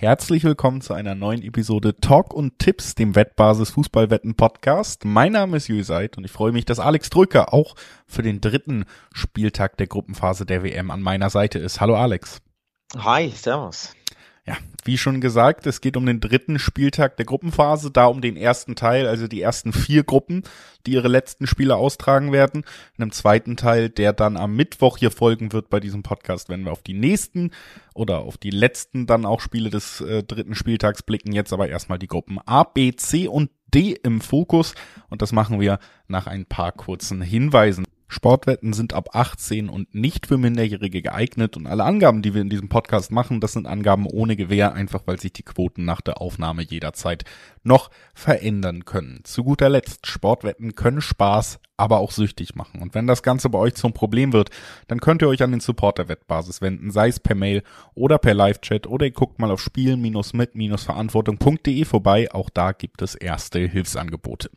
Herzlich willkommen zu einer neuen Episode Talk und Tipps, dem Wettbasis Fußballwetten Podcast. Mein Name ist Jürgen Seid und ich freue mich, dass Alex Drücker auch für den dritten Spieltag der Gruppenphase der WM an meiner Seite ist. Hallo Alex. Hi, servus. Ja, wie schon gesagt, es geht um den dritten Spieltag der Gruppenphase, da um den ersten Teil, also die ersten vier Gruppen, die ihre letzten Spiele austragen werden. In einem zweiten Teil, der dann am Mittwoch hier folgen wird bei diesem Podcast, wenn wir auf die nächsten oder auf die letzten dann auch Spiele des äh, dritten Spieltags blicken. Jetzt aber erstmal die Gruppen A, B, C und D im Fokus und das machen wir nach ein paar kurzen Hinweisen. Sportwetten sind ab 18 und nicht für Minderjährige geeignet und alle Angaben, die wir in diesem Podcast machen, das sind Angaben ohne Gewähr, einfach weil sich die Quoten nach der Aufnahme jederzeit noch verändern können. Zu guter Letzt, Sportwetten können Spaß, aber auch süchtig machen. Und wenn das Ganze bei euch zum Problem wird, dann könnt ihr euch an den Support der Wettbasis wenden, sei es per Mail oder per Live-Chat oder ihr guckt mal auf spielen-mit-verantwortung.de vorbei, auch da gibt es erste Hilfsangebote.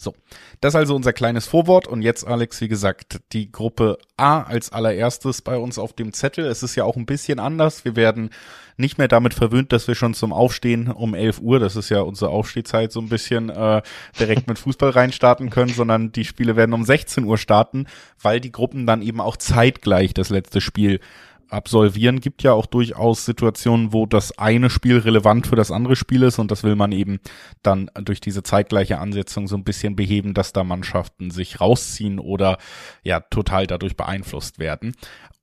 So, das also unser kleines Vorwort und jetzt, Alex, wie gesagt, die Gruppe A als allererstes bei uns auf dem Zettel. Es ist ja auch ein bisschen anders. Wir werden nicht mehr damit verwöhnt, dass wir schon zum Aufstehen um 11 Uhr, das ist ja unsere Aufstehzeit, so ein bisschen äh, direkt mit Fußball reinstarten können, sondern die Spiele werden um 16 Uhr starten, weil die Gruppen dann eben auch zeitgleich das letzte Spiel absolvieren. Gibt ja auch durchaus Situationen, wo das eine Spiel relevant für das andere Spiel ist und das will man eben dann durch diese zeitgleiche Ansetzung so ein bisschen beheben, dass da Mannschaften sich rausziehen oder ja total dadurch beeinflusst werden.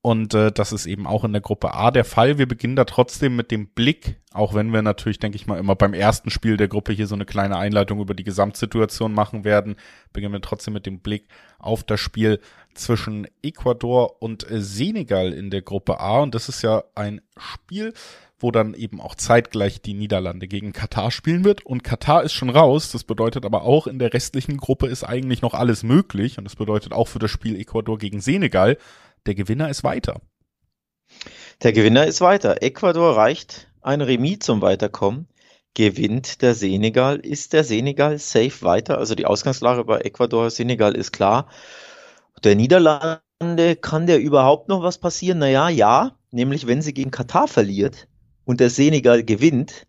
Und äh, das ist eben auch in der Gruppe A der Fall. Wir beginnen da trotzdem mit dem Blick, auch wenn wir natürlich, denke ich mal, immer beim ersten Spiel der Gruppe hier so eine kleine Einleitung über die Gesamtsituation machen werden, beginnen wir trotzdem mit dem Blick auf das Spiel zwischen Ecuador und Senegal in der Gruppe A. Und das ist ja ein Spiel, wo dann eben auch zeitgleich die Niederlande gegen Katar spielen wird. Und Katar ist schon raus. Das bedeutet aber auch, in der restlichen Gruppe ist eigentlich noch alles möglich. Und das bedeutet auch für das Spiel Ecuador gegen Senegal, der Gewinner ist weiter. Der Gewinner ist weiter. Ecuador reicht ein Remis zum Weiterkommen. Gewinnt der Senegal, ist der Senegal safe weiter. Also die Ausgangslage bei Ecuador, Senegal ist klar. Der Niederlande, kann der überhaupt noch was passieren? Naja, ja. Nämlich, wenn sie gegen Katar verliert und der Senegal gewinnt,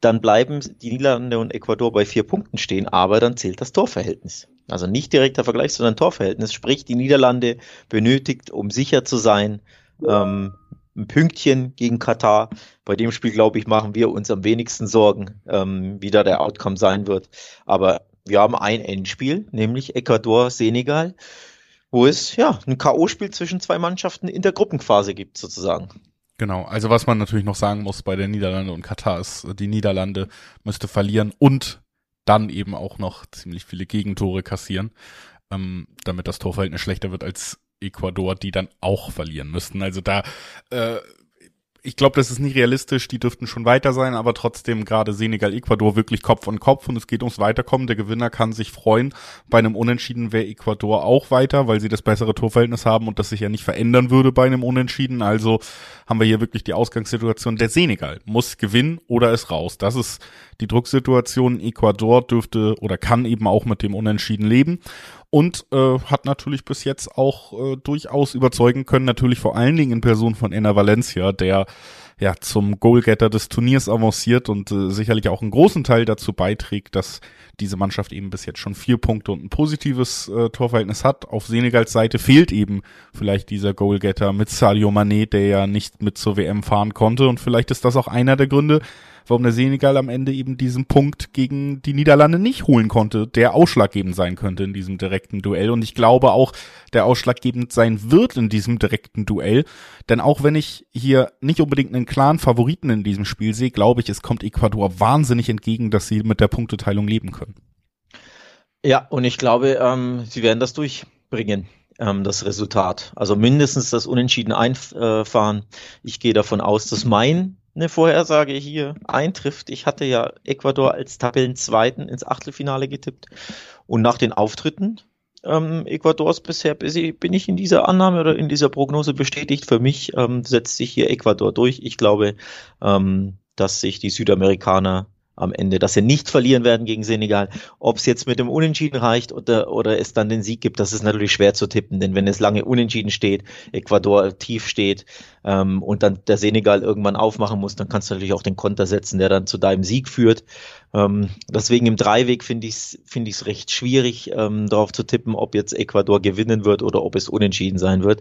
dann bleiben die Niederlande und Ecuador bei vier Punkten stehen, aber dann zählt das Torverhältnis. Also nicht direkter Vergleich, sondern Torverhältnis. Sprich, die Niederlande benötigt, um sicher zu sein, ähm, ein Pünktchen gegen Katar. Bei dem Spiel, glaube ich, machen wir uns am wenigsten Sorgen, ähm, wie da der Outcome sein wird. Aber wir haben ein Endspiel, nämlich Ecuador-Senegal, wo es ja ein K.O.-Spiel zwischen zwei Mannschaften in der Gruppenphase gibt, sozusagen. Genau, also was man natürlich noch sagen muss bei der Niederlande und Katar ist, die Niederlande müsste verlieren und dann eben auch noch ziemlich viele Gegentore kassieren, ähm, damit das Torverhältnis schlechter wird als Ecuador, die dann auch verlieren müssten. Also da äh, ich glaube, das ist nicht realistisch, die dürften schon weiter sein, aber trotzdem gerade Senegal, Ecuador wirklich Kopf an Kopf und es geht ums Weiterkommen. Der Gewinner kann sich freuen. Bei einem Unentschieden wäre Ecuador auch weiter, weil sie das bessere Torverhältnis haben und das sich ja nicht verändern würde bei einem Unentschieden. Also haben wir hier wirklich die Ausgangssituation. Der Senegal muss gewinnen oder ist raus. Das ist die Drucksituation. Ecuador dürfte oder kann eben auch mit dem Unentschieden leben und äh, hat natürlich bis jetzt auch äh, durchaus überzeugen können, natürlich vor allen Dingen in Person von Enna Valencia, der ja zum Goalgetter des Turniers avanciert und äh, sicherlich auch einen großen Teil dazu beiträgt, dass diese Mannschaft eben bis jetzt schon vier Punkte und ein positives äh, Torverhältnis hat. Auf Senegals Seite fehlt eben vielleicht dieser Goalgetter mit Sadio Mané, der ja nicht mit zur WM fahren konnte und vielleicht ist das auch einer der Gründe, warum der Senegal am Ende eben diesen Punkt gegen die Niederlande nicht holen konnte, der ausschlaggebend sein könnte in diesem direkten Duell. Und ich glaube auch, der ausschlaggebend sein wird in diesem direkten Duell. Denn auch wenn ich hier nicht unbedingt einen klaren Favoriten in diesem Spiel sehe, glaube ich, es kommt Ecuador wahnsinnig entgegen, dass sie mit der Punkteteilung leben können. Ja, und ich glaube, ähm, sie werden das durchbringen ähm, das Resultat. Also mindestens das Unentschieden einfahren. Ich gehe davon aus, dass mein eine Vorhersage hier eintrifft. Ich hatte ja Ecuador als Tabellenzweiten ins Achtelfinale getippt. Und nach den Auftritten ähm, Ecuadors bisher bin ich in dieser Annahme oder in dieser Prognose bestätigt. Für mich ähm, setzt sich hier Ecuador durch. Ich glaube, ähm, dass sich die Südamerikaner am Ende, dass sie nicht verlieren werden gegen Senegal. Ob es jetzt mit dem Unentschieden reicht oder, oder es dann den Sieg gibt, das ist natürlich schwer zu tippen, denn wenn es lange Unentschieden steht, Ecuador tief steht ähm, und dann der Senegal irgendwann aufmachen muss, dann kannst du natürlich auch den Konter setzen, der dann zu deinem Sieg führt. Ähm, deswegen im Dreiweg finde ich es finde ich es recht schwierig, ähm, darauf zu tippen, ob jetzt Ecuador gewinnen wird oder ob es unentschieden sein wird.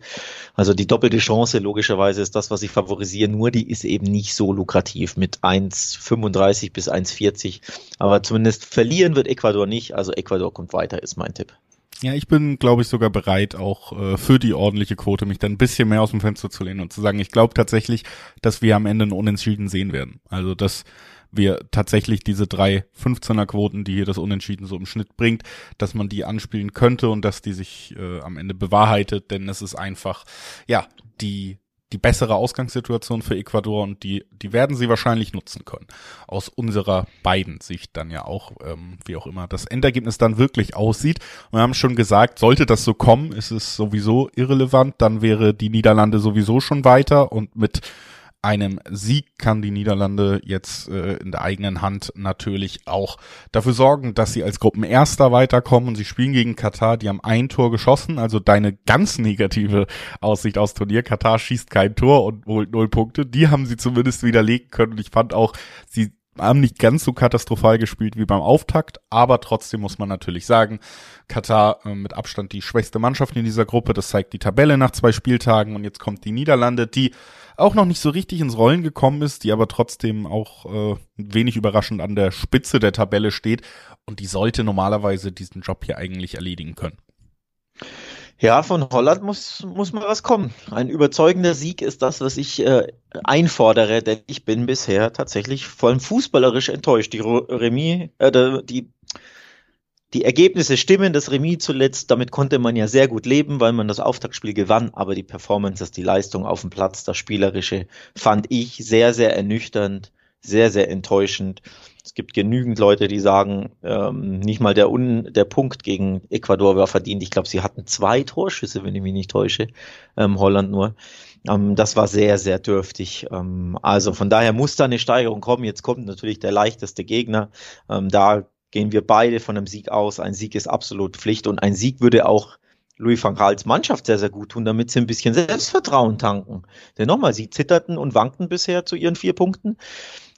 Also die doppelte Chance logischerweise ist das, was ich favorisiere, nur die ist eben nicht so lukrativ mit 1,35 bis 1,40. Aber zumindest verlieren wird Ecuador nicht. Also Ecuador kommt weiter, ist mein Tipp. Ja, ich bin, glaube ich, sogar bereit, auch äh, für die ordentliche Quote mich dann ein bisschen mehr aus dem Fenster zu lehnen und zu sagen, ich glaube tatsächlich, dass wir am Ende einen Unentschieden sehen werden. Also dass wir tatsächlich diese drei 15er Quoten, die hier das Unentschieden so im Schnitt bringt, dass man die anspielen könnte und dass die sich äh, am Ende bewahrheitet, denn es ist einfach, ja, die die bessere Ausgangssituation für Ecuador und die, die werden sie wahrscheinlich nutzen können. Aus unserer beiden Sicht dann ja auch, ähm, wie auch immer das Endergebnis dann wirklich aussieht. wir haben schon gesagt, sollte das so kommen, ist es sowieso irrelevant, dann wäre die Niederlande sowieso schon weiter und mit einem Sieg kann die Niederlande jetzt äh, in der eigenen Hand natürlich auch dafür sorgen, dass sie als Gruppenerster weiterkommen. Und sie spielen gegen Katar, die haben ein Tor geschossen, also deine ganz negative Aussicht aus Turnier. Katar schießt kein Tor und holt null Punkte. Die haben sie zumindest widerlegen können. Und ich fand auch, sie haben nicht ganz so katastrophal gespielt wie beim Auftakt, aber trotzdem muss man natürlich sagen, Katar äh, mit Abstand die schwächste Mannschaft in dieser Gruppe, das zeigt die Tabelle nach zwei Spieltagen. Und jetzt kommt die Niederlande, die auch noch nicht so richtig ins Rollen gekommen ist, die aber trotzdem auch äh, wenig überraschend an der Spitze der Tabelle steht und die sollte normalerweise diesen Job hier eigentlich erledigen können. Ja, von Holland muss, muss mal was kommen. Ein überzeugender Sieg ist das, was ich äh, einfordere, denn ich bin bisher tatsächlich vor allem fußballerisch enttäuscht. Die Remis, äh, die die Ergebnisse stimmen, das Remis zuletzt, damit konnte man ja sehr gut leben, weil man das Auftaktspiel gewann, aber die Performances, die Leistung auf dem Platz, das Spielerische, fand ich sehr, sehr ernüchternd, sehr, sehr enttäuschend. Es gibt genügend Leute, die sagen, ähm, nicht mal der, Un der Punkt gegen Ecuador war verdient. Ich glaube, sie hatten zwei Torschüsse, wenn ich mich nicht täusche, ähm, Holland nur. Ähm, das war sehr, sehr dürftig. Ähm, also von daher muss da eine Steigerung kommen. Jetzt kommt natürlich der leichteste Gegner. Ähm, da gehen wir beide von einem Sieg aus. Ein Sieg ist absolut Pflicht und ein Sieg würde auch Louis van Gaals Mannschaft sehr, sehr gut tun, damit sie ein bisschen Selbstvertrauen tanken. Denn nochmal, sie zitterten und wankten bisher zu ihren vier Punkten.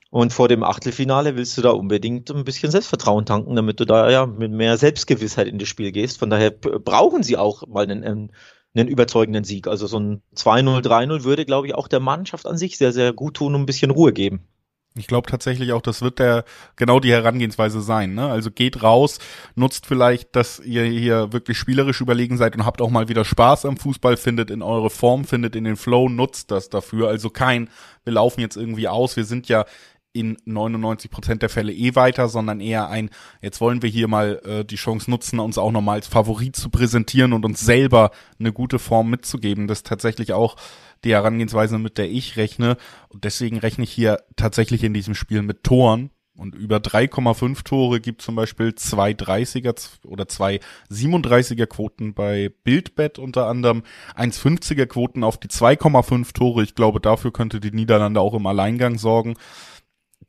Und vor dem Achtelfinale willst du da unbedingt ein bisschen Selbstvertrauen tanken, damit du da ja mit mehr Selbstgewissheit in das Spiel gehst. Von daher brauchen sie auch mal einen, einen, überzeugenden Sieg. Also so ein 2-0, 3-0 würde, glaube ich, auch der Mannschaft an sich sehr, sehr gut tun und ein bisschen Ruhe geben. Ich glaube tatsächlich auch, das wird der genau die Herangehensweise sein. Ne? Also geht raus, nutzt vielleicht, dass ihr hier wirklich spielerisch überlegen seid und habt auch mal wieder Spaß am Fußball, findet in eure Form, findet in den Flow, nutzt das dafür. Also kein, wir laufen jetzt irgendwie aus, wir sind ja in 99 Prozent der Fälle eh weiter, sondern eher ein, jetzt wollen wir hier mal äh, die Chance nutzen, uns auch nochmal als Favorit zu präsentieren und uns selber eine gute Form mitzugeben. Das tatsächlich auch die Herangehensweise, mit der ich rechne. Und deswegen rechne ich hier tatsächlich in diesem Spiel mit Toren. Und über 3,5 Tore gibt zum Beispiel zwei 30er oder zwei 37er Quoten bei Bildbett unter anderem, 1,50er Quoten auf die 2,5 Tore. Ich glaube, dafür könnte die Niederlande auch im Alleingang sorgen.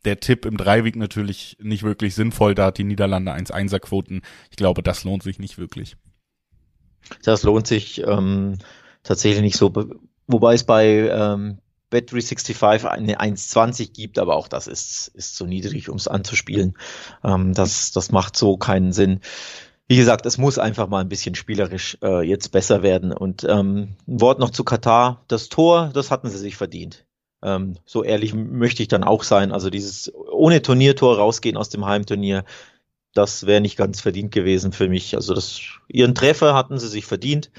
Der Tipp im Dreiweg natürlich nicht wirklich sinnvoll, da hat die Niederlande 1,1er Quoten. Ich glaube, das lohnt sich nicht wirklich. Das lohnt sich ähm, tatsächlich nicht so Wobei es bei ähm, Bet365 eine 1,20 gibt, aber auch das ist, ist zu niedrig, um es anzuspielen. Ähm, das, das macht so keinen Sinn. Wie gesagt, es muss einfach mal ein bisschen spielerisch äh, jetzt besser werden. Und ähm, ein Wort noch zu Katar. Das Tor, das hatten sie sich verdient. Ähm, so ehrlich möchte ich dann auch sein. Also dieses ohne Turniertor rausgehen aus dem Heimturnier, das wäre nicht ganz verdient gewesen für mich. Also das, ihren Treffer hatten sie sich verdient.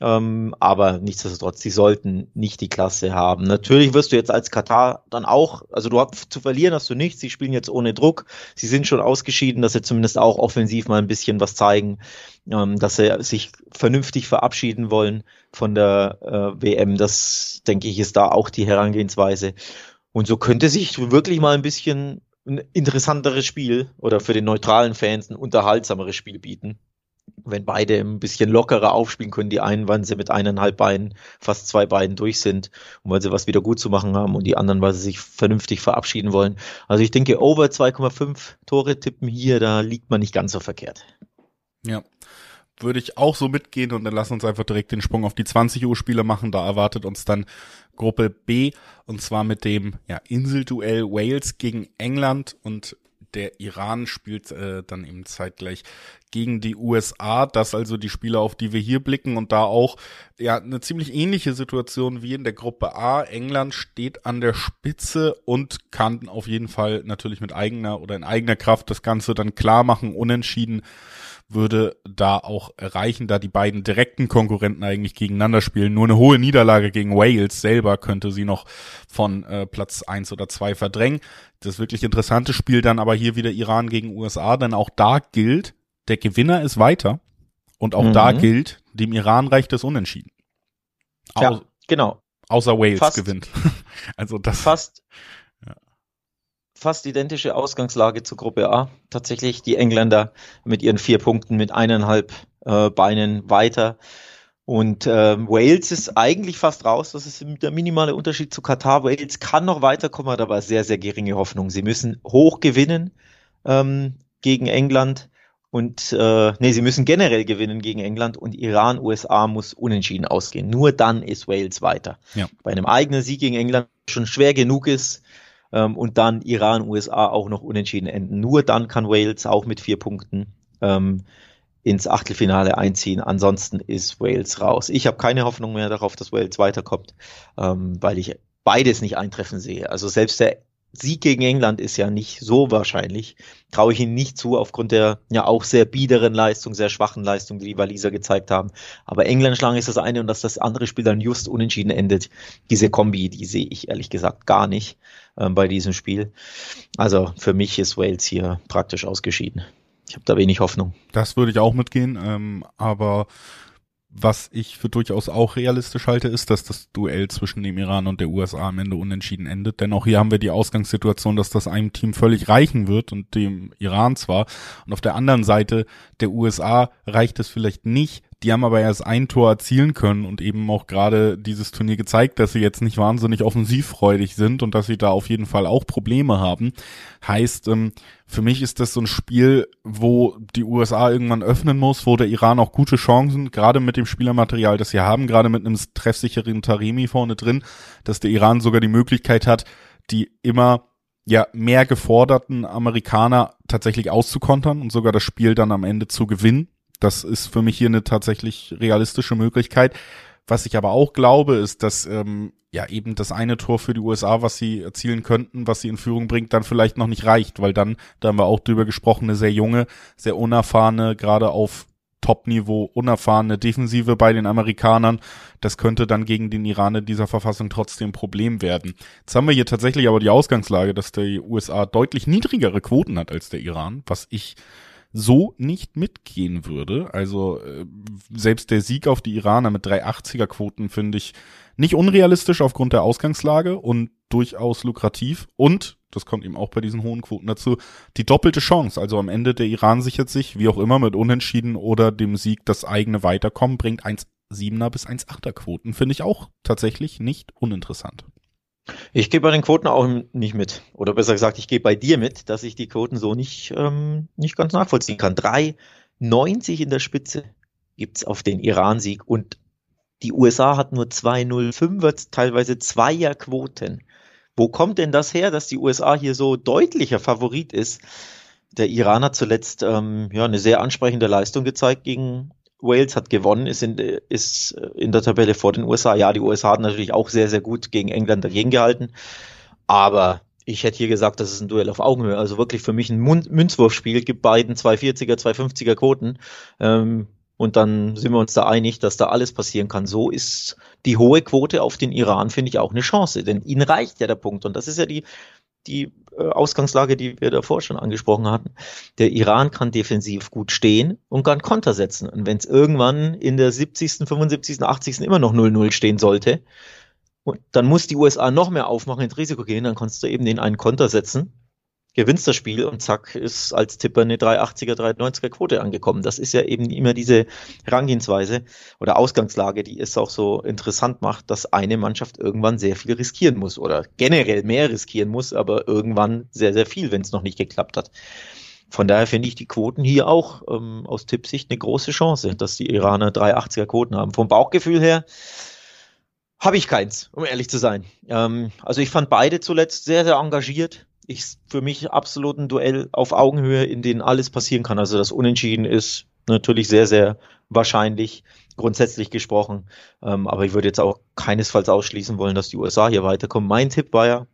Ähm, aber nichtsdestotrotz, sie sollten nicht die Klasse haben. Natürlich wirst du jetzt als Katar dann auch, also du hast zu verlieren hast du nichts. Sie spielen jetzt ohne Druck. Sie sind schon ausgeschieden, dass sie zumindest auch offensiv mal ein bisschen was zeigen, ähm, dass sie sich vernünftig verabschieden wollen von der äh, WM. Das denke ich ist da auch die Herangehensweise. Und so könnte sich wirklich mal ein bisschen ein interessanteres Spiel oder für den neutralen Fans ein unterhaltsameres Spiel bieten wenn beide ein bisschen lockerer aufspielen können, die einen, weil sie mit eineinhalb Beinen, fast zwei Beinen durch sind und weil sie was wieder gut zu machen haben und die anderen, weil sie sich vernünftig verabschieden wollen. Also ich denke, over 2,5 Tore tippen hier, da liegt man nicht ganz so verkehrt. Ja. Würde ich auch so mitgehen und dann lass uns einfach direkt den Sprung auf die 20 Uhr Spiele machen. Da erwartet uns dann Gruppe B und zwar mit dem ja, Inselduell Wales gegen England und der Iran spielt äh, dann eben zeitgleich gegen die USA. Das also die Spiele, auf die wir hier blicken und da auch ja eine ziemlich ähnliche Situation wie in der Gruppe A. England steht an der Spitze und kann auf jeden Fall natürlich mit eigener oder in eigener Kraft das Ganze dann klar machen, unentschieden würde da auch erreichen, da die beiden direkten Konkurrenten eigentlich gegeneinander spielen. Nur eine hohe Niederlage gegen Wales selber könnte sie noch von äh, Platz eins oder zwei verdrängen. Das wirklich interessante Spiel dann aber hier wieder Iran gegen USA, denn auch da gilt, der Gewinner ist weiter und auch mhm. da gilt, dem Iran reicht es unentschieden. Au ja, genau. Außer Wales fast, gewinnt. also das. Fast, fast identische Ausgangslage zur Gruppe A. Tatsächlich die Engländer mit ihren vier Punkten mit eineinhalb äh, Beinen weiter. Und äh, Wales ist eigentlich fast raus. Das ist der minimale Unterschied zu Katar. Wales kann noch weiterkommen, hat aber sehr, sehr geringe Hoffnung. Sie müssen hoch gewinnen ähm, gegen England. Und äh, nee, sie müssen generell gewinnen gegen England und Iran, USA muss unentschieden ausgehen. Nur dann ist Wales weiter. Ja. Bei einem eigenen Sieg gegen England schon schwer genug ist, ähm, und dann Iran, USA auch noch unentschieden enden. Nur dann kann Wales auch mit vier Punkten ähm, ins Achtelfinale einziehen. Ansonsten ist Wales raus. Ich habe keine Hoffnung mehr darauf, dass Wales weiterkommt, ähm, weil ich beides nicht eintreffen sehe. Also selbst der Sieg gegen England ist ja nicht so wahrscheinlich. Traue ich ihnen nicht zu, aufgrund der ja auch sehr biederen Leistung, sehr schwachen Leistung, die die Waliser gezeigt haben. Aber England schlagen ist das eine und dass das andere Spiel dann just unentschieden endet. Diese Kombi, die sehe ich ehrlich gesagt gar nicht ähm, bei diesem Spiel. Also für mich ist Wales hier praktisch ausgeschieden. Ich habe da wenig Hoffnung. Das würde ich auch mitgehen, ähm, aber was ich für durchaus auch realistisch halte, ist, dass das Duell zwischen dem Iran und der USA am Ende unentschieden endet. Denn auch hier haben wir die Ausgangssituation, dass das einem Team völlig reichen wird und dem Iran zwar. Und auf der anderen Seite der USA reicht es vielleicht nicht, die haben aber erst ein Tor erzielen können und eben auch gerade dieses Turnier gezeigt, dass sie jetzt nicht wahnsinnig offensivfreudig sind und dass sie da auf jeden Fall auch Probleme haben. Heißt, ähm, für mich ist das so ein Spiel, wo die USA irgendwann öffnen muss, wo der Iran auch gute Chancen, gerade mit dem Spielermaterial, das sie haben, gerade mit einem treffsicheren Taremi vorne drin, dass der Iran sogar die Möglichkeit hat, die immer ja mehr geforderten Amerikaner tatsächlich auszukontern und sogar das Spiel dann am Ende zu gewinnen. Das ist für mich hier eine tatsächlich realistische Möglichkeit. Was ich aber auch glaube, ist, dass ähm, ja eben das eine Tor für die USA, was sie erzielen könnten, was sie in Führung bringt, dann vielleicht noch nicht reicht, weil dann, da haben wir auch drüber gesprochen, eine sehr junge, sehr unerfahrene, gerade auf Top-Niveau unerfahrene Defensive bei den Amerikanern. Das könnte dann gegen den Iran in dieser Verfassung trotzdem Problem werden. Jetzt haben wir hier tatsächlich aber die Ausgangslage, dass die USA deutlich niedrigere Quoten hat als der Iran, was ich so nicht mitgehen würde. Also äh, selbst der Sieg auf die Iraner mit 380er Quoten finde ich nicht unrealistisch aufgrund der Ausgangslage und durchaus lukrativ. Und, das kommt eben auch bei diesen hohen Quoten dazu, die doppelte Chance. Also am Ende der Iran sichert sich, wie auch immer, mit Unentschieden oder dem Sieg das eigene Weiterkommen, bringt 1,7er bis 1,8er Quoten. Finde ich auch tatsächlich nicht uninteressant. Ich gehe bei den Quoten auch nicht mit. Oder besser gesagt, ich gehe bei dir mit, dass ich die Quoten so nicht, ähm, nicht ganz nachvollziehen kann. 3,90 in der Spitze gibt's auf den Iran-Sieg und die USA hat nur 2,05er, teilweise Zweierquoten. Wo kommt denn das her, dass die USA hier so deutlicher Favorit ist? Der Iran hat zuletzt ähm, ja, eine sehr ansprechende Leistung gezeigt gegen Wales hat gewonnen, ist in, ist in der Tabelle vor den USA. Ja, die USA hat natürlich auch sehr, sehr gut gegen England dagegen gehalten. Aber ich hätte hier gesagt, das ist ein Duell auf Augenhöhe. Also wirklich für mich ein Münzwurfspiel, gibt beiden 240er, 250er Quoten. Ähm, und dann sind wir uns da einig, dass da alles passieren kann. So ist die hohe Quote auf den Iran, finde ich, auch eine Chance. Denn ihnen reicht ja der Punkt. Und das ist ja die, die äh, Ausgangslage, die wir davor schon angesprochen hatten. Der Iran kann defensiv gut stehen und kann Konter setzen. Und wenn es irgendwann in der 70., 75., 80. immer noch 0-0 stehen sollte, dann muss die USA noch mehr aufmachen, ins Risiko gehen, dann kannst du eben den einen Konter setzen. Gewinnst das Spiel und zack, ist als Tipper eine 380er, 390er Quote angekommen. Das ist ja eben immer diese Herangehensweise oder Ausgangslage, die es auch so interessant macht, dass eine Mannschaft irgendwann sehr viel riskieren muss oder generell mehr riskieren muss, aber irgendwann sehr, sehr viel, wenn es noch nicht geklappt hat. Von daher finde ich die Quoten hier auch ähm, aus Tippsicht eine große Chance, dass die Iraner 380er Quoten haben. Vom Bauchgefühl her habe ich keins, um ehrlich zu sein. Ähm, also ich fand beide zuletzt sehr, sehr engagiert ich für mich absolut ein Duell auf Augenhöhe, in dem alles passieren kann. Also das Unentschieden ist natürlich sehr, sehr wahrscheinlich, grundsätzlich gesprochen. Ähm, aber ich würde jetzt auch keinesfalls ausschließen wollen, dass die USA hier weiterkommen. Mein Tipp war ja,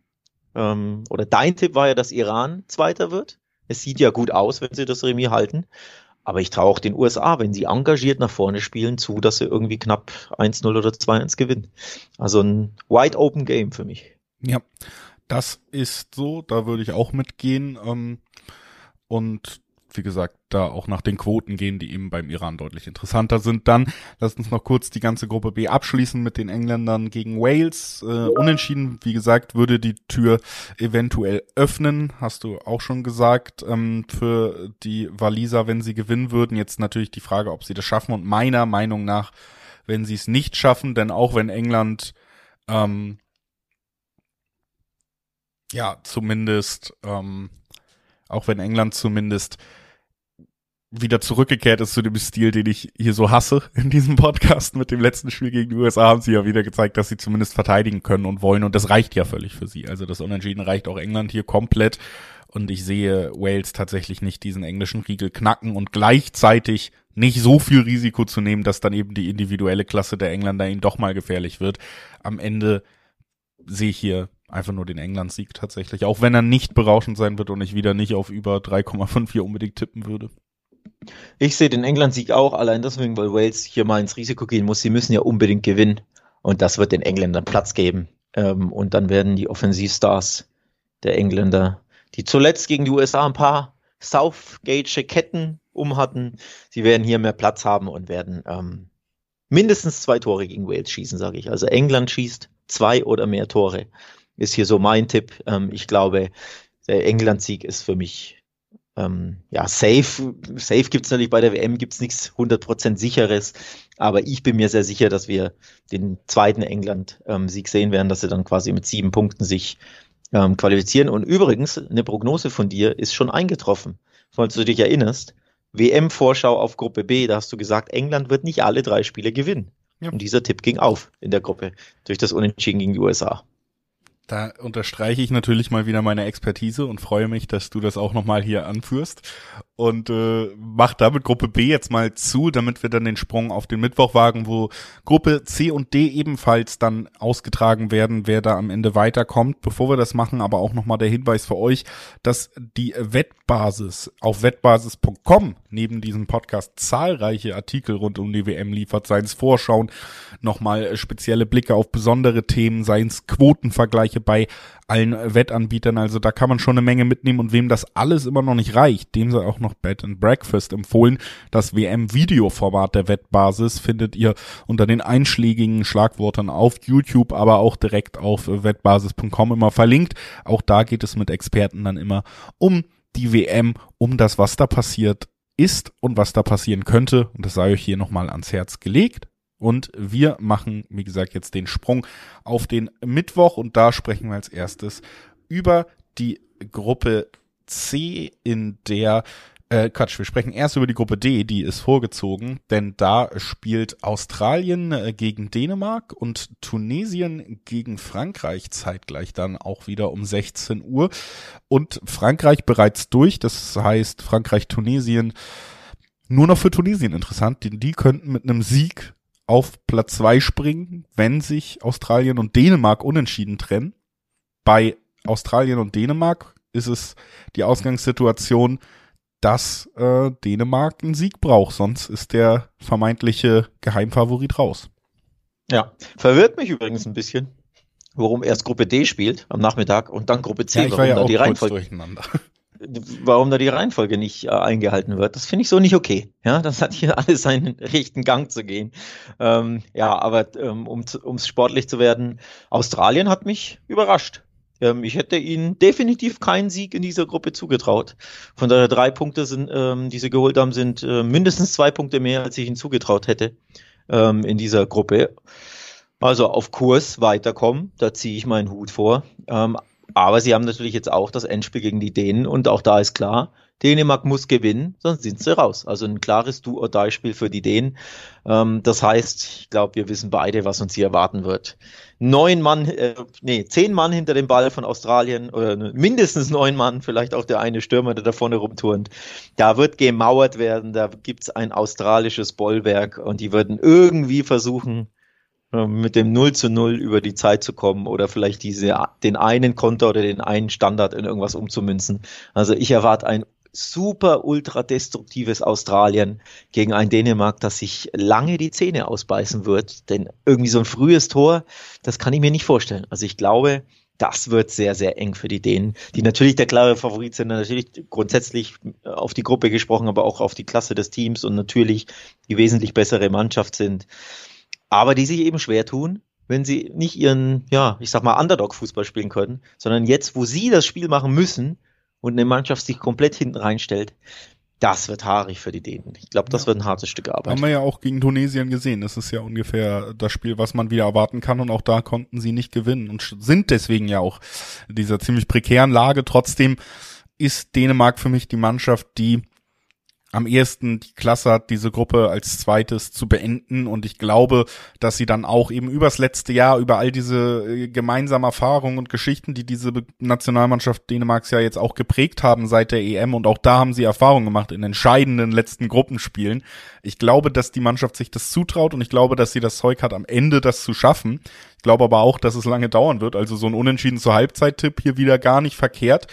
ähm, oder dein Tipp war ja, dass Iran Zweiter wird. Es sieht ja gut aus, wenn sie das Remis halten. Aber ich traue auch den USA, wenn sie engagiert nach vorne spielen, zu, dass sie irgendwie knapp 1-0 oder 2-1 gewinnen. Also ein wide open Game für mich. Ja, das ist so, da würde ich auch mitgehen. Ähm, und wie gesagt, da auch nach den Quoten gehen, die eben beim Iran deutlich interessanter sind. Dann lasst uns noch kurz die ganze Gruppe B abschließen mit den Engländern gegen Wales. Äh, unentschieden, wie gesagt, würde die Tür eventuell öffnen, hast du auch schon gesagt, ähm, für die Waliser, wenn sie gewinnen würden. Jetzt natürlich die Frage, ob sie das schaffen und meiner Meinung nach, wenn sie es nicht schaffen, denn auch wenn England ähm, ja, zumindest, ähm, auch wenn England zumindest wieder zurückgekehrt ist zu dem Stil, den ich hier so hasse in diesem Podcast mit dem letzten Spiel gegen die USA, haben sie ja wieder gezeigt, dass sie zumindest verteidigen können und wollen und das reicht ja völlig für sie. Also das Unentschieden reicht auch England hier komplett und ich sehe Wales tatsächlich nicht diesen englischen Riegel knacken und gleichzeitig nicht so viel Risiko zu nehmen, dass dann eben die individuelle Klasse der Engländer ihnen doch mal gefährlich wird. Am Ende sehe ich hier einfach nur den England-Sieg tatsächlich, auch wenn er nicht berauschend sein wird und ich wieder nicht auf über 3,54 unbedingt tippen würde. Ich sehe den England-Sieg auch, allein deswegen, weil Wales hier mal ins Risiko gehen muss. Sie müssen ja unbedingt gewinnen und das wird den Engländern Platz geben. Ähm, und dann werden die Offensivstars der Engländer, die zuletzt gegen die USA ein paar Southgate Ketten um hatten, sie werden hier mehr Platz haben und werden ähm, mindestens zwei Tore gegen Wales schießen, sage ich. Also England schießt zwei oder mehr Tore ist hier so mein Tipp. Ähm, ich glaube, der England-Sieg ist für mich ähm, ja safe. Safe gibt's natürlich bei der WM gibt's nichts 100% sicheres, aber ich bin mir sehr sicher, dass wir den zweiten England-Sieg sehen werden, dass sie dann quasi mit sieben Punkten sich ähm, qualifizieren. Und übrigens, eine Prognose von dir ist schon eingetroffen, falls du dich erinnerst. WM-Vorschau auf Gruppe B, da hast du gesagt, England wird nicht alle drei Spiele gewinnen. Ja. Und dieser Tipp ging auf in der Gruppe durch das Unentschieden gegen die USA. Da unterstreiche ich natürlich mal wieder meine Expertise und freue mich, dass du das auch nochmal hier anführst. Und äh, mach damit Gruppe B jetzt mal zu, damit wir dann den Sprung auf den Mittwoch wagen, wo Gruppe C und D ebenfalls dann ausgetragen werden, wer da am Ende weiterkommt. Bevor wir das machen, aber auch nochmal der Hinweis für euch, dass die Wettbasis auf wettbasis.com neben diesem Podcast zahlreiche Artikel rund um die WM liefert, seien es Vorschauen, nochmal spezielle Blicke auf besondere Themen, seien es Quotenvergleiche bei allen Wettanbietern. Also da kann man schon eine Menge mitnehmen und wem das alles immer noch nicht reicht, dem sei auch noch Bed and Breakfast empfohlen. Das WM-Videoformat der Wettbasis findet ihr unter den einschlägigen Schlagworten auf YouTube, aber auch direkt auf wettbasis.com immer verlinkt. Auch da geht es mit Experten dann immer um die WM, um das, was da passiert ist und was da passieren könnte. Und das sei euch hier nochmal ans Herz gelegt. Und wir machen, wie gesagt, jetzt den Sprung auf den Mittwoch und da sprechen wir als erstes über die Gruppe C, in der äh, Quatsch, wir sprechen erst über die Gruppe D, die ist vorgezogen, denn da spielt Australien äh, gegen Dänemark und Tunesien gegen Frankreich zeitgleich dann auch wieder um 16 Uhr. Und Frankreich bereits durch, das heißt Frankreich-Tunesien nur noch für Tunesien interessant, denn die könnten mit einem Sieg auf Platz zwei springen, wenn sich Australien und Dänemark unentschieden trennen. Bei Australien und Dänemark ist es die Ausgangssituation, dass äh, Dänemark einen Sieg braucht, sonst ist der vermeintliche Geheimfavorit raus. Ja, verwirrt mich übrigens ein bisschen, warum erst Gruppe D spielt am Nachmittag und dann Gruppe C, ja, warum war ja da die Reihenfolge durcheinander. warum da die Reihenfolge nicht äh, eingehalten wird. Das finde ich so nicht okay. Ja, das hat hier alles seinen rechten Gang zu gehen. Ähm, ja, aber ähm, um ums sportlich zu werden, Australien hat mich überrascht Ähm, ich hätte ihnen definitiv keinen Sieg in dieser Gruppe zugetraut. Von daher drei Punkte sind, ähm, die sie geholt haben, sind äh, mindestens zwei Punkte mehr, als ich ihnen zugetraut hätte ähm, in dieser Gruppe. Also auf Kurs weiterkommen, da ziehe ich meinen Hut vor. Ähm, aber sie haben natürlich jetzt auch das Endspiel gegen die Dänen und auch da ist klar, Dänemark muss gewinnen, sonst sind sie raus. Also ein klares Do-or-Die-Spiel für die Dänen. Ähm, das heißt, ich glaube, wir wissen beide, was uns hier erwarten wird. Neun Mann, äh, nee, zehn Mann hinter dem Ball von Australien oder mindestens neun Mann, vielleicht auch der eine Stürmer, der da vorne rumturnt. Da wird gemauert werden, da gibt's ein australisches Bollwerk und die würden irgendwie versuchen, mit dem 0 zu 0 über die Zeit zu kommen oder vielleicht diese, den einen Konter oder den einen Standard in irgendwas umzumünzen. Also ich erwarte ein super ultra destruktives Australien gegen ein Dänemark, das sich lange die Zähne ausbeißen wird. Denn irgendwie so ein frühes Tor, das kann ich mir nicht vorstellen. Also ich glaube, das wird sehr, sehr eng für die Dänen, die natürlich der klare Favorit sind, natürlich grundsätzlich auf die Gruppe gesprochen, aber auch auf die Klasse des Teams und natürlich die wesentlich bessere Mannschaft sind. Aber die sich eben schwer tun, wenn sie nicht ihren, ja, ich sag mal, Underdog-Fußball spielen können, sondern jetzt, wo sie das Spiel machen müssen, und eine Mannschaft sich komplett hinten reinstellt, das wird haarig für die Dänen. Ich glaube, das ja. wird ein hartes Stück Arbeit. Haben wir ja auch gegen Tunesien gesehen. Das ist ja ungefähr das Spiel, was man wieder erwarten kann. Und auch da konnten sie nicht gewinnen und sind deswegen ja auch dieser ziemlich prekären Lage. Trotzdem ist Dänemark für mich die Mannschaft, die am ehesten die Klasse hat, diese Gruppe als zweites zu beenden. Und ich glaube, dass sie dann auch eben übers letzte Jahr, über all diese äh, gemeinsamen Erfahrungen und Geschichten, die diese Nationalmannschaft Dänemarks ja jetzt auch geprägt haben seit der EM und auch da haben sie Erfahrungen gemacht in entscheidenden letzten Gruppenspielen. Ich glaube, dass die Mannschaft sich das zutraut und ich glaube, dass sie das Zeug hat, am Ende das zu schaffen. Ich glaube aber auch, dass es lange dauern wird. Also so ein Unentschieden zur Halbzeit-Tipp hier wieder gar nicht verkehrt.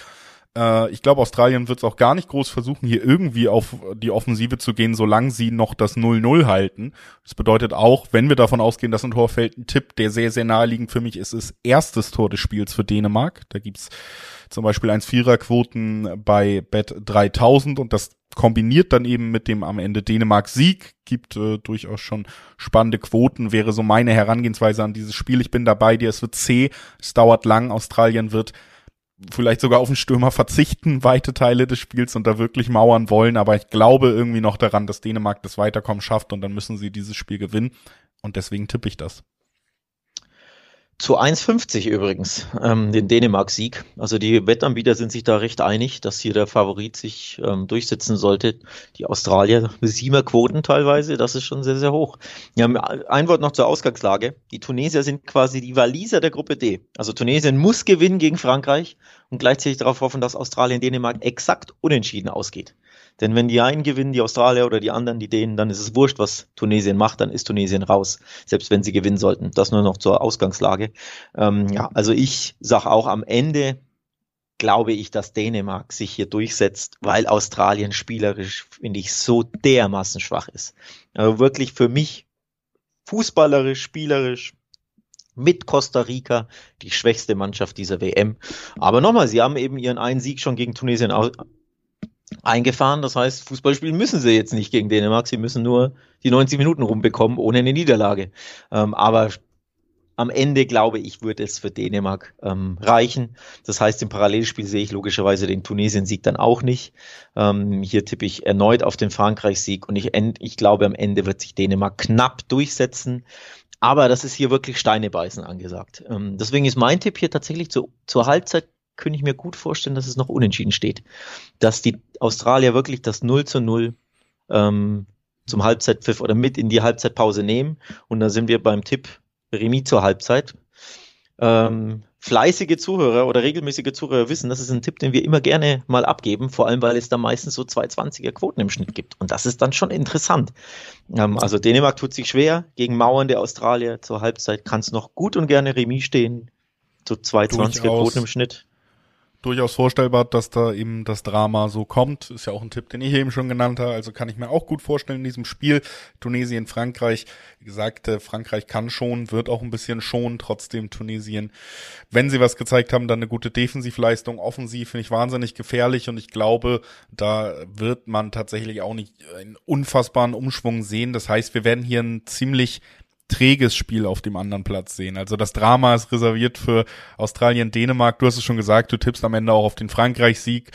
Äh, ich glaube, Australien wird es auch gar nicht groß versuchen, hier irgendwie auf die Offensive zu gehen, solange sie noch das 0-0 halten. Das bedeutet auch, wenn wir davon ausgehen, dass ein Tor fällt, ein Tipp, der sehr, sehr naheliegend für mich ist, ist erstes Tor des Spiels für Dänemark. Da gibt's zum Beispiel 1-4er-Quoten bei Bet 3000 und das kombiniert dann eben mit dem am Ende Dänemark-Sieg, gibt äh, durchaus schon spannende Quoten, wäre so meine Herangehensweise an dieses Spiel. Ich bin dabei dir, es wird C, es dauert lang, Australien wird vielleicht sogar auf den Stürmer verzichten, weite Teile des Spiels und da wirklich mauern wollen. Aber ich glaube irgendwie noch daran, dass Dänemark das Weiterkommen schafft und dann müssen sie dieses Spiel gewinnen. Und deswegen tippe ich das. Zu 1,50 übrigens, ähm, den Dänemark-Sieg. Also die Wettanbieter sind sich da recht einig, dass hier der Favorit sich ähm, durchsetzen sollte. Die Australier, siebener Quoten teilweise, das ist schon sehr, sehr hoch. Ja, ein Wort noch zur Ausgangslage. Die Tunesier sind quasi die Waliser der Gruppe D. Also Tunesien muss gewinnen gegen Frankreich und gleichzeitig darauf hoffen, dass Australien Dänemark exakt unentschieden ausgeht. Denn wenn die einen gewinnen, die Australier oder die anderen, die Dänen, dann ist es wurscht, was Tunesien macht, dann ist Tunesien raus, selbst wenn sie gewinnen sollten. Das nur noch zur Ausgangslage. Ähm, ja, also ich sage auch am Ende, glaube ich, dass Dänemark sich hier durchsetzt, weil Australien spielerisch, finde ich, so dermaßen schwach ist. Also wirklich für mich fußballerisch, spielerisch, mit Costa Rica die schwächste Mannschaft dieser WM. Aber nochmal, sie haben eben ihren einen Sieg schon gegen Tunesien eingefahren. Das heißt, Fußball spielen müssen sie jetzt nicht gegen Dänemark. Sie müssen nur die 90 Minuten rumbekommen ohne eine Niederlage. Ähm, aber am Ende, glaube ich, wird es für Dänemark ähm, reichen. Das heißt, im Parallelspiel sehe ich logischerweise den Tunesien-Sieg dann auch nicht. Ähm, hier tippe ich erneut auf den Frankreich-Sieg und ich, ich glaube, am Ende wird sich Dänemark knapp durchsetzen. Aber das ist hier wirklich Steine beißen angesagt. Ähm, deswegen ist mein Tipp hier tatsächlich zu, zur Halbzeit könnte ich mir gut vorstellen, dass es noch unentschieden steht. Dass die Australier wirklich das 0 zu 0 ähm, zum Halbzeitpfiff oder mit in die Halbzeitpause nehmen. Und da sind wir beim Tipp Remis zur Halbzeit. Ähm, fleißige Zuhörer oder regelmäßige Zuhörer wissen, das ist ein Tipp, den wir immer gerne mal abgeben, vor allem weil es da meistens so 220er Quoten im Schnitt gibt. Und das ist dann schon interessant. Ähm, also Dänemark tut sich schwer gegen Mauern der Australier zur Halbzeit, kann es noch gut und gerne Remis stehen. So 220er Quoten im Schnitt durchaus vorstellbar, dass da eben das Drama so kommt. Ist ja auch ein Tipp, den ich eben schon genannt habe. Also kann ich mir auch gut vorstellen in diesem Spiel. Tunesien, Frankreich. Wie gesagt, äh, Frankreich kann schon, wird auch ein bisschen schon. Trotzdem Tunesien, wenn sie was gezeigt haben, dann eine gute Defensivleistung. Offensiv finde ich wahnsinnig gefährlich und ich glaube, da wird man tatsächlich auch nicht einen unfassbaren Umschwung sehen. Das heißt, wir werden hier ein ziemlich träges Spiel auf dem anderen Platz sehen. Also das Drama ist reserviert für Australien, Dänemark. Du hast es schon gesagt, du tippst am Ende auch auf den Frankreich-Sieg.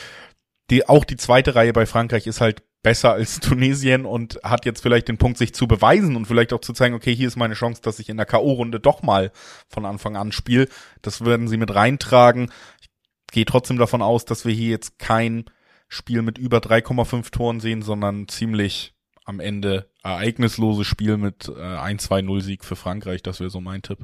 Die, auch die zweite Reihe bei Frankreich ist halt besser als Tunesien und hat jetzt vielleicht den Punkt, sich zu beweisen und vielleicht auch zu zeigen, okay, hier ist meine Chance, dass ich in der K.O.-Runde doch mal von Anfang an spiele. Das werden sie mit reintragen. Ich gehe trotzdem davon aus, dass wir hier jetzt kein Spiel mit über 3,5 Toren sehen, sondern ziemlich am Ende ereignisloses Spiel mit äh, 1-2-0 Sieg für Frankreich. Das wäre so mein Tipp.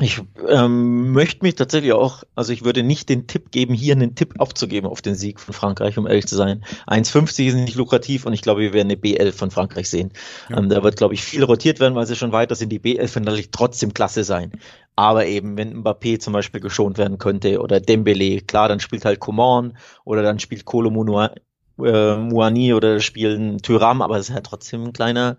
Ich ähm, möchte mich tatsächlich auch, also ich würde nicht den Tipp geben, hier einen Tipp aufzugeben auf den Sieg von Frankreich, um ehrlich zu sein. 1,50 ist nicht lukrativ und ich glaube, wir werden eine B11 von Frankreich sehen. Ja. Ähm, da wird, glaube ich, viel rotiert werden, weil sie schon weiter sind. Die B11 wird natürlich trotzdem klasse sein. Aber eben, wenn Mbappé zum Beispiel geschont werden könnte oder Dembele, klar, dann spielt halt Coman oder dann spielt Kolo äh, Muani oder spielen Tyram, aber das ist ja trotzdem ein kleiner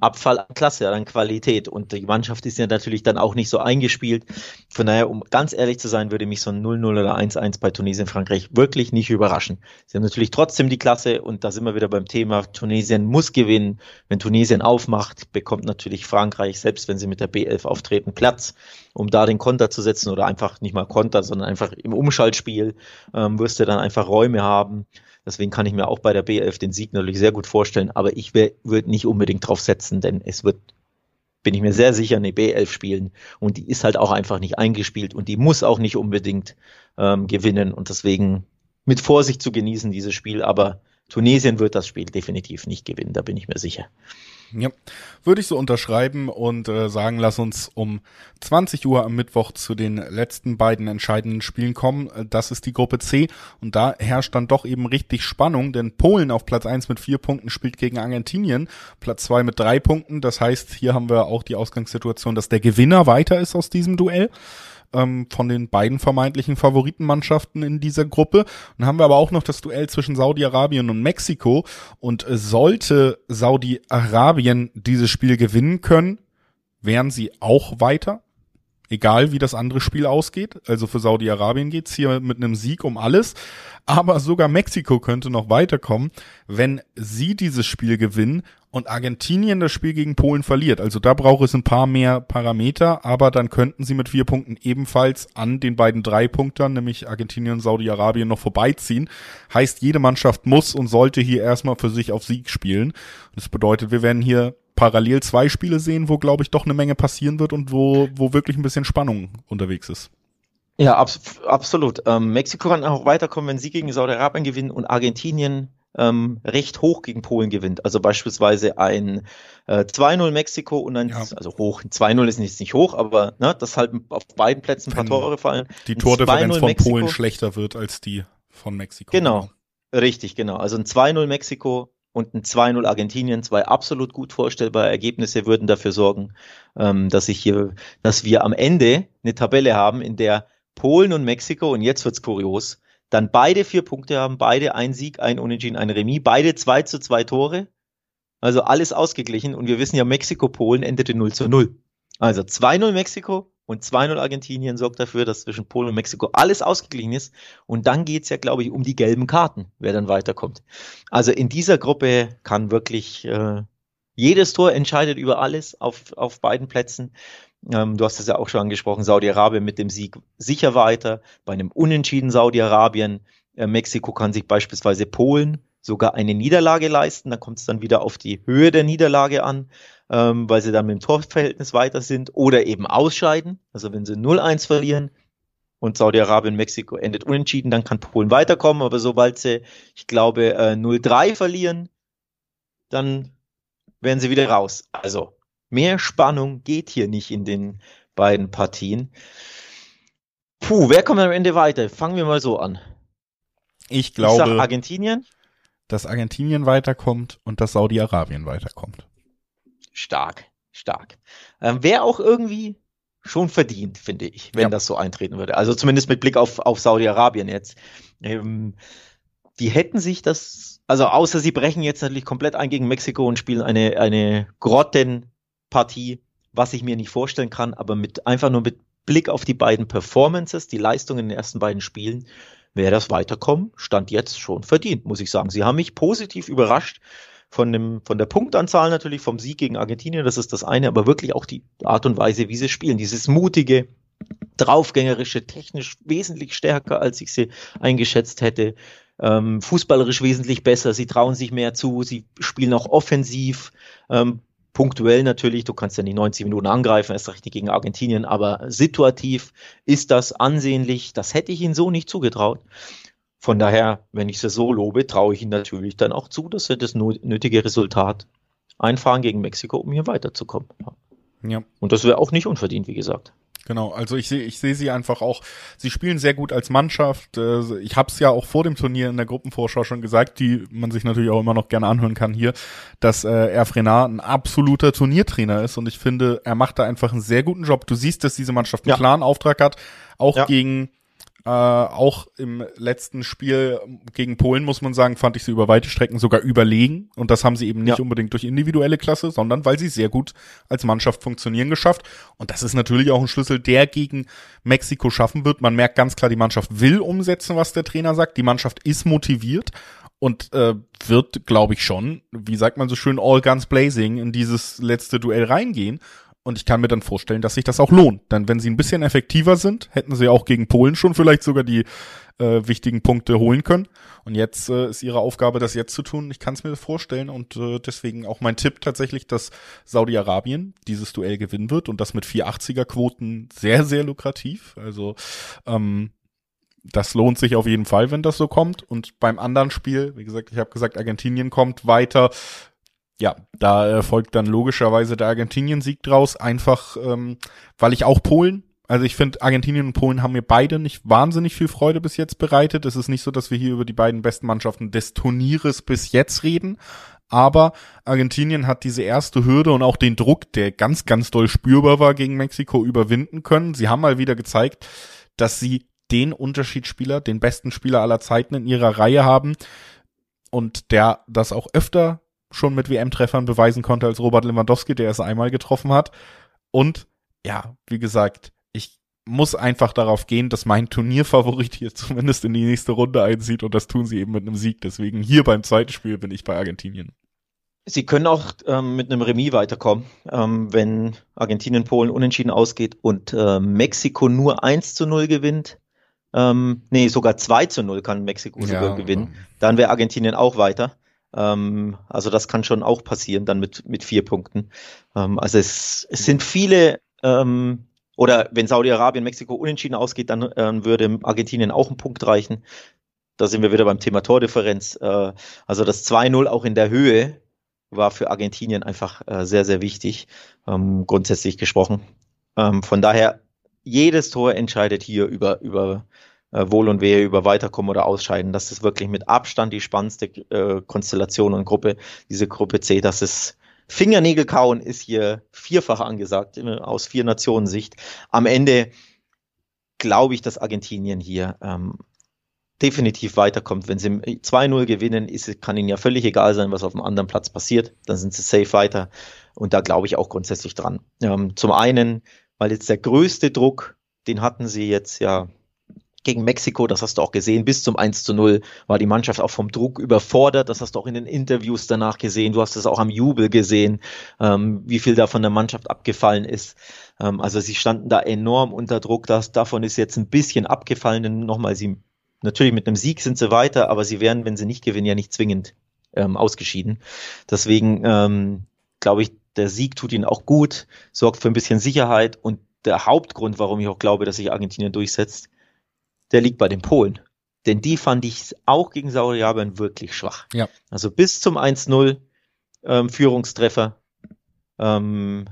Abfall an Klasse, an Qualität. Und die Mannschaft ist ja natürlich dann auch nicht so eingespielt. Von daher, um ganz ehrlich zu sein, würde mich so ein 0-0 oder 1-1 bei Tunesien, Frankreich wirklich nicht überraschen. Sie haben natürlich trotzdem die Klasse und da sind wir wieder beim Thema, Tunesien muss gewinnen. Wenn Tunesien aufmacht, bekommt natürlich Frankreich, selbst wenn sie mit der B11 auftreten, Platz, um da den Konter zu setzen oder einfach nicht mal Konter, sondern einfach im Umschaltspiel ähm, wirst du dann einfach Räume haben. Deswegen kann ich mir auch bei der B11 den Sieg natürlich sehr gut vorstellen, aber ich würde nicht unbedingt drauf setzen, denn es wird, bin ich mir sehr sicher, eine B11 spielen und die ist halt auch einfach nicht eingespielt und die muss auch nicht unbedingt ähm, gewinnen und deswegen mit Vorsicht zu genießen, dieses Spiel, aber Tunesien wird das Spiel definitiv nicht gewinnen, da bin ich mir sicher. Ja, würde ich so unterschreiben und äh, sagen, lass uns um 20 Uhr am Mittwoch zu den letzten beiden entscheidenden Spielen kommen. Äh, das ist die Gruppe C und da herrscht dann doch eben richtig Spannung, denn Polen auf Platz 1 mit vier Punkten spielt gegen Argentinien, Platz 2 mit drei Punkten. Das heißt, hier haben wir auch die Ausgangssituation, dass der Gewinner weiter ist aus diesem Duell ähm, von den beiden vermeintlichen Favoritenmannschaften in dieser Gruppe. Dann haben wir aber auch noch das Duell zwischen Saudi-Arabien und Mexiko. Und sollte Saudi-Arabien dieses Spiel gewinnen können, wären sie auch weiter. Egal wie das andere Spiel ausgeht. Also für Saudi-Arabien geht's hier mit einem Sieg um alles. Aber sogar Mexiko könnte noch weiterkommen, wenn sie dieses Spiel gewinnen und Argentinien das Spiel gegen Polen verliert. Also da braucht es ein paar mehr Parameter, aber dann könnten sie mit vier Punkten ebenfalls an den beiden drei Punktern, nämlich Argentinien und Saudi-Arabien, noch vorbeiziehen. Heißt, jede Mannschaft muss und sollte hier erstmal für sich auf Sieg spielen. Das bedeutet, wir werden hier parallel zwei Spiele sehen, wo, glaube ich, doch eine Menge passieren wird und wo, wo wirklich ein bisschen Spannung unterwegs ist. Ja, ab, absolut. Ähm, Mexiko kann auch weiterkommen, wenn sie gegen Saudi-Arabien gewinnen und Argentinien ähm, recht hoch gegen Polen gewinnt. Also beispielsweise ein äh, 2-0 Mexiko und ein, ja. also hoch, 2-0 ist nicht, nicht hoch, aber ne, dass halt auf beiden Plätzen ein paar Tore fallen. Die Tordifferenz von Mexiko. Polen schlechter wird als die von Mexiko. Genau, richtig, genau. Also ein 2-0 Mexiko und ein 2-0 Argentinien, zwei absolut gut vorstellbare Ergebnisse würden dafür sorgen, ähm, dass ich hier, dass wir am Ende eine Tabelle haben, in der Polen und Mexiko, und jetzt wird's kurios, dann beide vier Punkte haben, beide ein Sieg, ein Unentschieden, ein Remis, beide zwei zu zwei Tore. Also alles ausgeglichen. Und wir wissen ja, Mexiko-Polen endete 0 zu 0. Also 2-0 Mexiko und 2-0 Argentinien sorgt dafür, dass zwischen Polen und Mexiko alles ausgeglichen ist. Und dann geht's ja, glaube ich, um die gelben Karten, wer dann weiterkommt. Also in dieser Gruppe kann wirklich äh, jedes Tor entscheidet über alles auf, auf beiden Plätzen. Ähm, du hast es ja auch schon angesprochen, Saudi-Arabien mit dem Sieg sicher weiter. Bei einem Unentschieden Saudi-Arabien, äh, Mexiko kann sich beispielsweise Polen sogar eine Niederlage leisten. Da kommt es dann wieder auf die Höhe der Niederlage an, ähm, weil sie dann mit dem Torverhältnis weiter sind oder eben ausscheiden. Also wenn sie 0-1 verlieren und Saudi-Arabien, Mexiko endet unentschieden, dann kann Polen weiterkommen. Aber sobald sie, ich glaube, äh, 0-3 verlieren, dann werden sie wieder raus. Also Mehr Spannung geht hier nicht in den beiden Partien. Puh, wer kommt am Ende weiter? Fangen wir mal so an. Ich glaube, ich Argentinien. Dass Argentinien weiterkommt und dass Saudi-Arabien weiterkommt. Stark, stark. Ähm, Wäre auch irgendwie schon verdient, finde ich, wenn ja. das so eintreten würde. Also zumindest mit Blick auf, auf Saudi-Arabien jetzt. Ähm, die hätten sich das, also außer sie brechen jetzt natürlich komplett ein gegen Mexiko und spielen eine, eine Grotten Partie, was ich mir nicht vorstellen kann, aber mit einfach nur mit Blick auf die beiden Performances, die Leistungen in den ersten beiden Spielen, wäre das Weiterkommen, stand jetzt schon verdient, muss ich sagen. Sie haben mich positiv überrascht von, dem, von der Punktanzahl natürlich, vom Sieg gegen Argentinien, das ist das eine, aber wirklich auch die Art und Weise, wie sie spielen. Dieses mutige, draufgängerische, technisch wesentlich stärker, als ich sie eingeschätzt hätte. Ähm, fußballerisch wesentlich besser, sie trauen sich mehr zu, sie spielen auch offensiv, ähm, punktuell natürlich, du kannst ja nicht 90 Minuten angreifen, erst richtig gegen Argentinien, aber situativ ist das ansehnlich, das hätte ich ihnen so nicht zugetraut. Von daher, wenn ich sie so lobe, traue ich ihnen natürlich dann auch zu, dass sie das nötige Resultat einfahren gegen Mexiko, um hier weiterzukommen. Ja. Und das wäre auch nicht unverdient, wie gesagt. Genau, also ich sehe ich sehe sie einfach auch, sie spielen sehr gut als Mannschaft. Äh, ich habe es ja auch vor dem Turnier in der Gruppenvorschau schon gesagt, die man sich natürlich auch immer noch gerne anhören kann hier, dass äh, Erf Renard ein absoluter Turniertrainer ist und ich finde, er macht da einfach einen sehr guten Job. Du siehst, dass diese Mannschaft einen ja. klaren Auftrag hat, auch ja. gegen äh, auch im letzten Spiel gegen Polen, muss man sagen, fand ich sie über weite Strecken sogar überlegen. Und das haben sie eben nicht ja. unbedingt durch individuelle Klasse, sondern weil sie sehr gut als Mannschaft funktionieren geschafft. Und das ist natürlich auch ein Schlüssel, der gegen Mexiko schaffen wird. Man merkt ganz klar, die Mannschaft will umsetzen, was der Trainer sagt. Die Mannschaft ist motiviert und äh, wird, glaube ich, schon, wie sagt man so schön, all guns blazing in dieses letzte Duell reingehen. Und ich kann mir dann vorstellen, dass sich das auch lohnt. Denn wenn sie ein bisschen effektiver sind, hätten sie auch gegen Polen schon vielleicht sogar die äh, wichtigen Punkte holen können. Und jetzt äh, ist ihre Aufgabe, das jetzt zu tun. Ich kann es mir vorstellen und äh, deswegen auch mein Tipp tatsächlich, dass Saudi-Arabien dieses Duell gewinnen wird und das mit 480er Quoten sehr, sehr lukrativ. Also ähm, das lohnt sich auf jeden Fall, wenn das so kommt. Und beim anderen Spiel, wie gesagt, ich habe gesagt, Argentinien kommt weiter ja, da folgt dann logischerweise der Argentinien-Sieg draus, einfach ähm, weil ich auch Polen, also ich finde, Argentinien und Polen haben mir beide nicht wahnsinnig viel Freude bis jetzt bereitet. Es ist nicht so, dass wir hier über die beiden besten Mannschaften des Turnieres bis jetzt reden, aber Argentinien hat diese erste Hürde und auch den Druck, der ganz, ganz doll spürbar war gegen Mexiko, überwinden können. Sie haben mal wieder gezeigt, dass sie den Unterschiedsspieler, den besten Spieler aller Zeiten in ihrer Reihe haben und der das auch öfter schon mit WM-Treffern beweisen konnte als Robert Lewandowski, der es einmal getroffen hat. Und ja, wie gesagt, ich muss einfach darauf gehen, dass mein Turnierfavorit hier zumindest in die nächste Runde einzieht und das tun sie eben mit einem Sieg. Deswegen hier beim zweiten Spiel bin ich bei Argentinien. Sie können auch ähm, mit einem Remis weiterkommen, ähm, wenn Argentinien Polen unentschieden ausgeht und äh, Mexiko nur 1 zu 0 gewinnt. Ähm, nee, sogar 2 zu 0 kann Mexiko ja, sogar gewinnen. Dann wäre Argentinien auch weiter. Ähm, also das kann schon auch passieren, dann mit, mit vier Punkten. Ähm, also es, es sind viele, ähm, oder wenn Saudi-Arabien, Mexiko unentschieden ausgeht, dann äh, würde Argentinien auch einen Punkt reichen. Da sind wir wieder beim Thema Tordifferenz. Äh, also das 2-0 auch in der Höhe war für Argentinien einfach äh, sehr, sehr wichtig, ähm, grundsätzlich gesprochen. Ähm, von daher, jedes Tor entscheidet hier über, über äh, Wohl und Wehe über Weiterkommen oder Ausscheiden. Das ist wirklich mit Abstand die spannendste äh, Konstellation und Gruppe, diese Gruppe C. Das ist Fingernägelkauen ist hier vierfach angesagt, aus vier Nationen Sicht. Am Ende glaube ich, dass Argentinien hier ähm, definitiv weiterkommt. Wenn sie 2-0 gewinnen, ist, kann ihnen ja völlig egal sein, was auf dem anderen Platz passiert. Dann sind sie safe weiter. Und da glaube ich auch grundsätzlich dran. Ähm, zum einen, weil jetzt der größte Druck, den hatten sie jetzt ja gegen Mexiko, das hast du auch gesehen, bis zum 1 zu 0 war die Mannschaft auch vom Druck überfordert. Das hast du auch in den Interviews danach gesehen. Du hast es auch am Jubel gesehen, ähm, wie viel da von der Mannschaft abgefallen ist. Ähm, also sie standen da enorm unter Druck. Das, davon ist jetzt ein bisschen abgefallen, denn nochmal, sie, natürlich mit einem Sieg sind sie weiter, aber sie wären, wenn sie nicht gewinnen, ja nicht zwingend ähm, ausgeschieden. Deswegen ähm, glaube ich, der Sieg tut ihnen auch gut, sorgt für ein bisschen Sicherheit und der Hauptgrund, warum ich auch glaube, dass sich Argentinien durchsetzt, der liegt bei den Polen. Denn die fand ich auch gegen Saudi-Arabien wirklich schwach. Ja. Also bis zum 1-0 ähm, Führungstreffer. Ähm,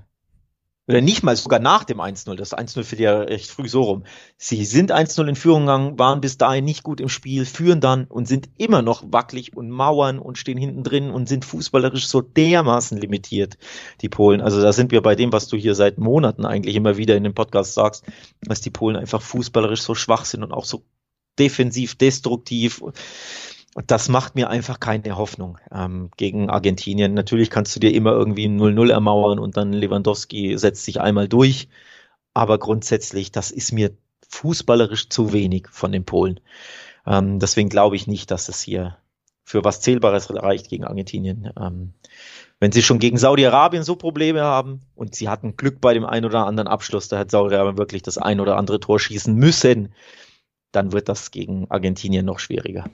oder nicht mal sogar nach dem 1-0. Das 1-0 für die ja recht früh so rum. Sie sind 1-0 in Führung gegangen, waren bis dahin nicht gut im Spiel, führen dann und sind immer noch wackelig und mauern und stehen hinten drin und sind fußballerisch so dermaßen limitiert, die Polen. Also da sind wir bei dem, was du hier seit Monaten eigentlich immer wieder in dem Podcast sagst, dass die Polen einfach fußballerisch so schwach sind und auch so defensiv, destruktiv. Und das macht mir einfach keine Hoffnung ähm, gegen Argentinien. Natürlich kannst du dir immer irgendwie 0-0 ermauern und dann Lewandowski setzt sich einmal durch. Aber grundsätzlich, das ist mir fußballerisch zu wenig von den Polen. Ähm, deswegen glaube ich nicht, dass es hier für was Zählbares reicht gegen Argentinien. Ähm, wenn sie schon gegen Saudi-Arabien so Probleme haben und sie hatten Glück bei dem ein oder anderen Abschluss, da hat Saudi-Arabien wirklich das ein oder andere Tor schießen müssen, dann wird das gegen Argentinien noch schwieriger.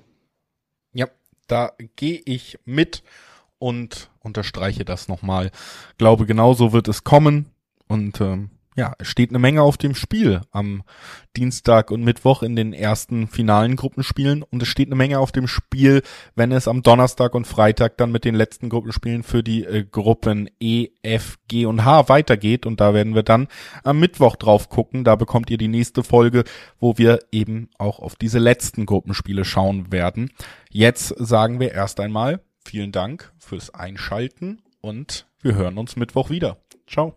Ja, da gehe ich mit und unterstreiche das nochmal. Glaube, genauso wird es kommen und ähm, ja, es steht eine Menge auf dem Spiel am Dienstag und Mittwoch in den ersten finalen Gruppenspielen und es steht eine Menge auf dem Spiel, wenn es am Donnerstag und Freitag dann mit den letzten Gruppenspielen für die äh, Gruppen E, F, G und H weitergeht und da werden wir dann am Mittwoch drauf gucken. Da bekommt ihr die nächste Folge, wo wir eben auch auf diese letzten Gruppenspiele schauen werden. Jetzt sagen wir erst einmal vielen Dank fürs Einschalten und wir hören uns Mittwoch wieder. Ciao.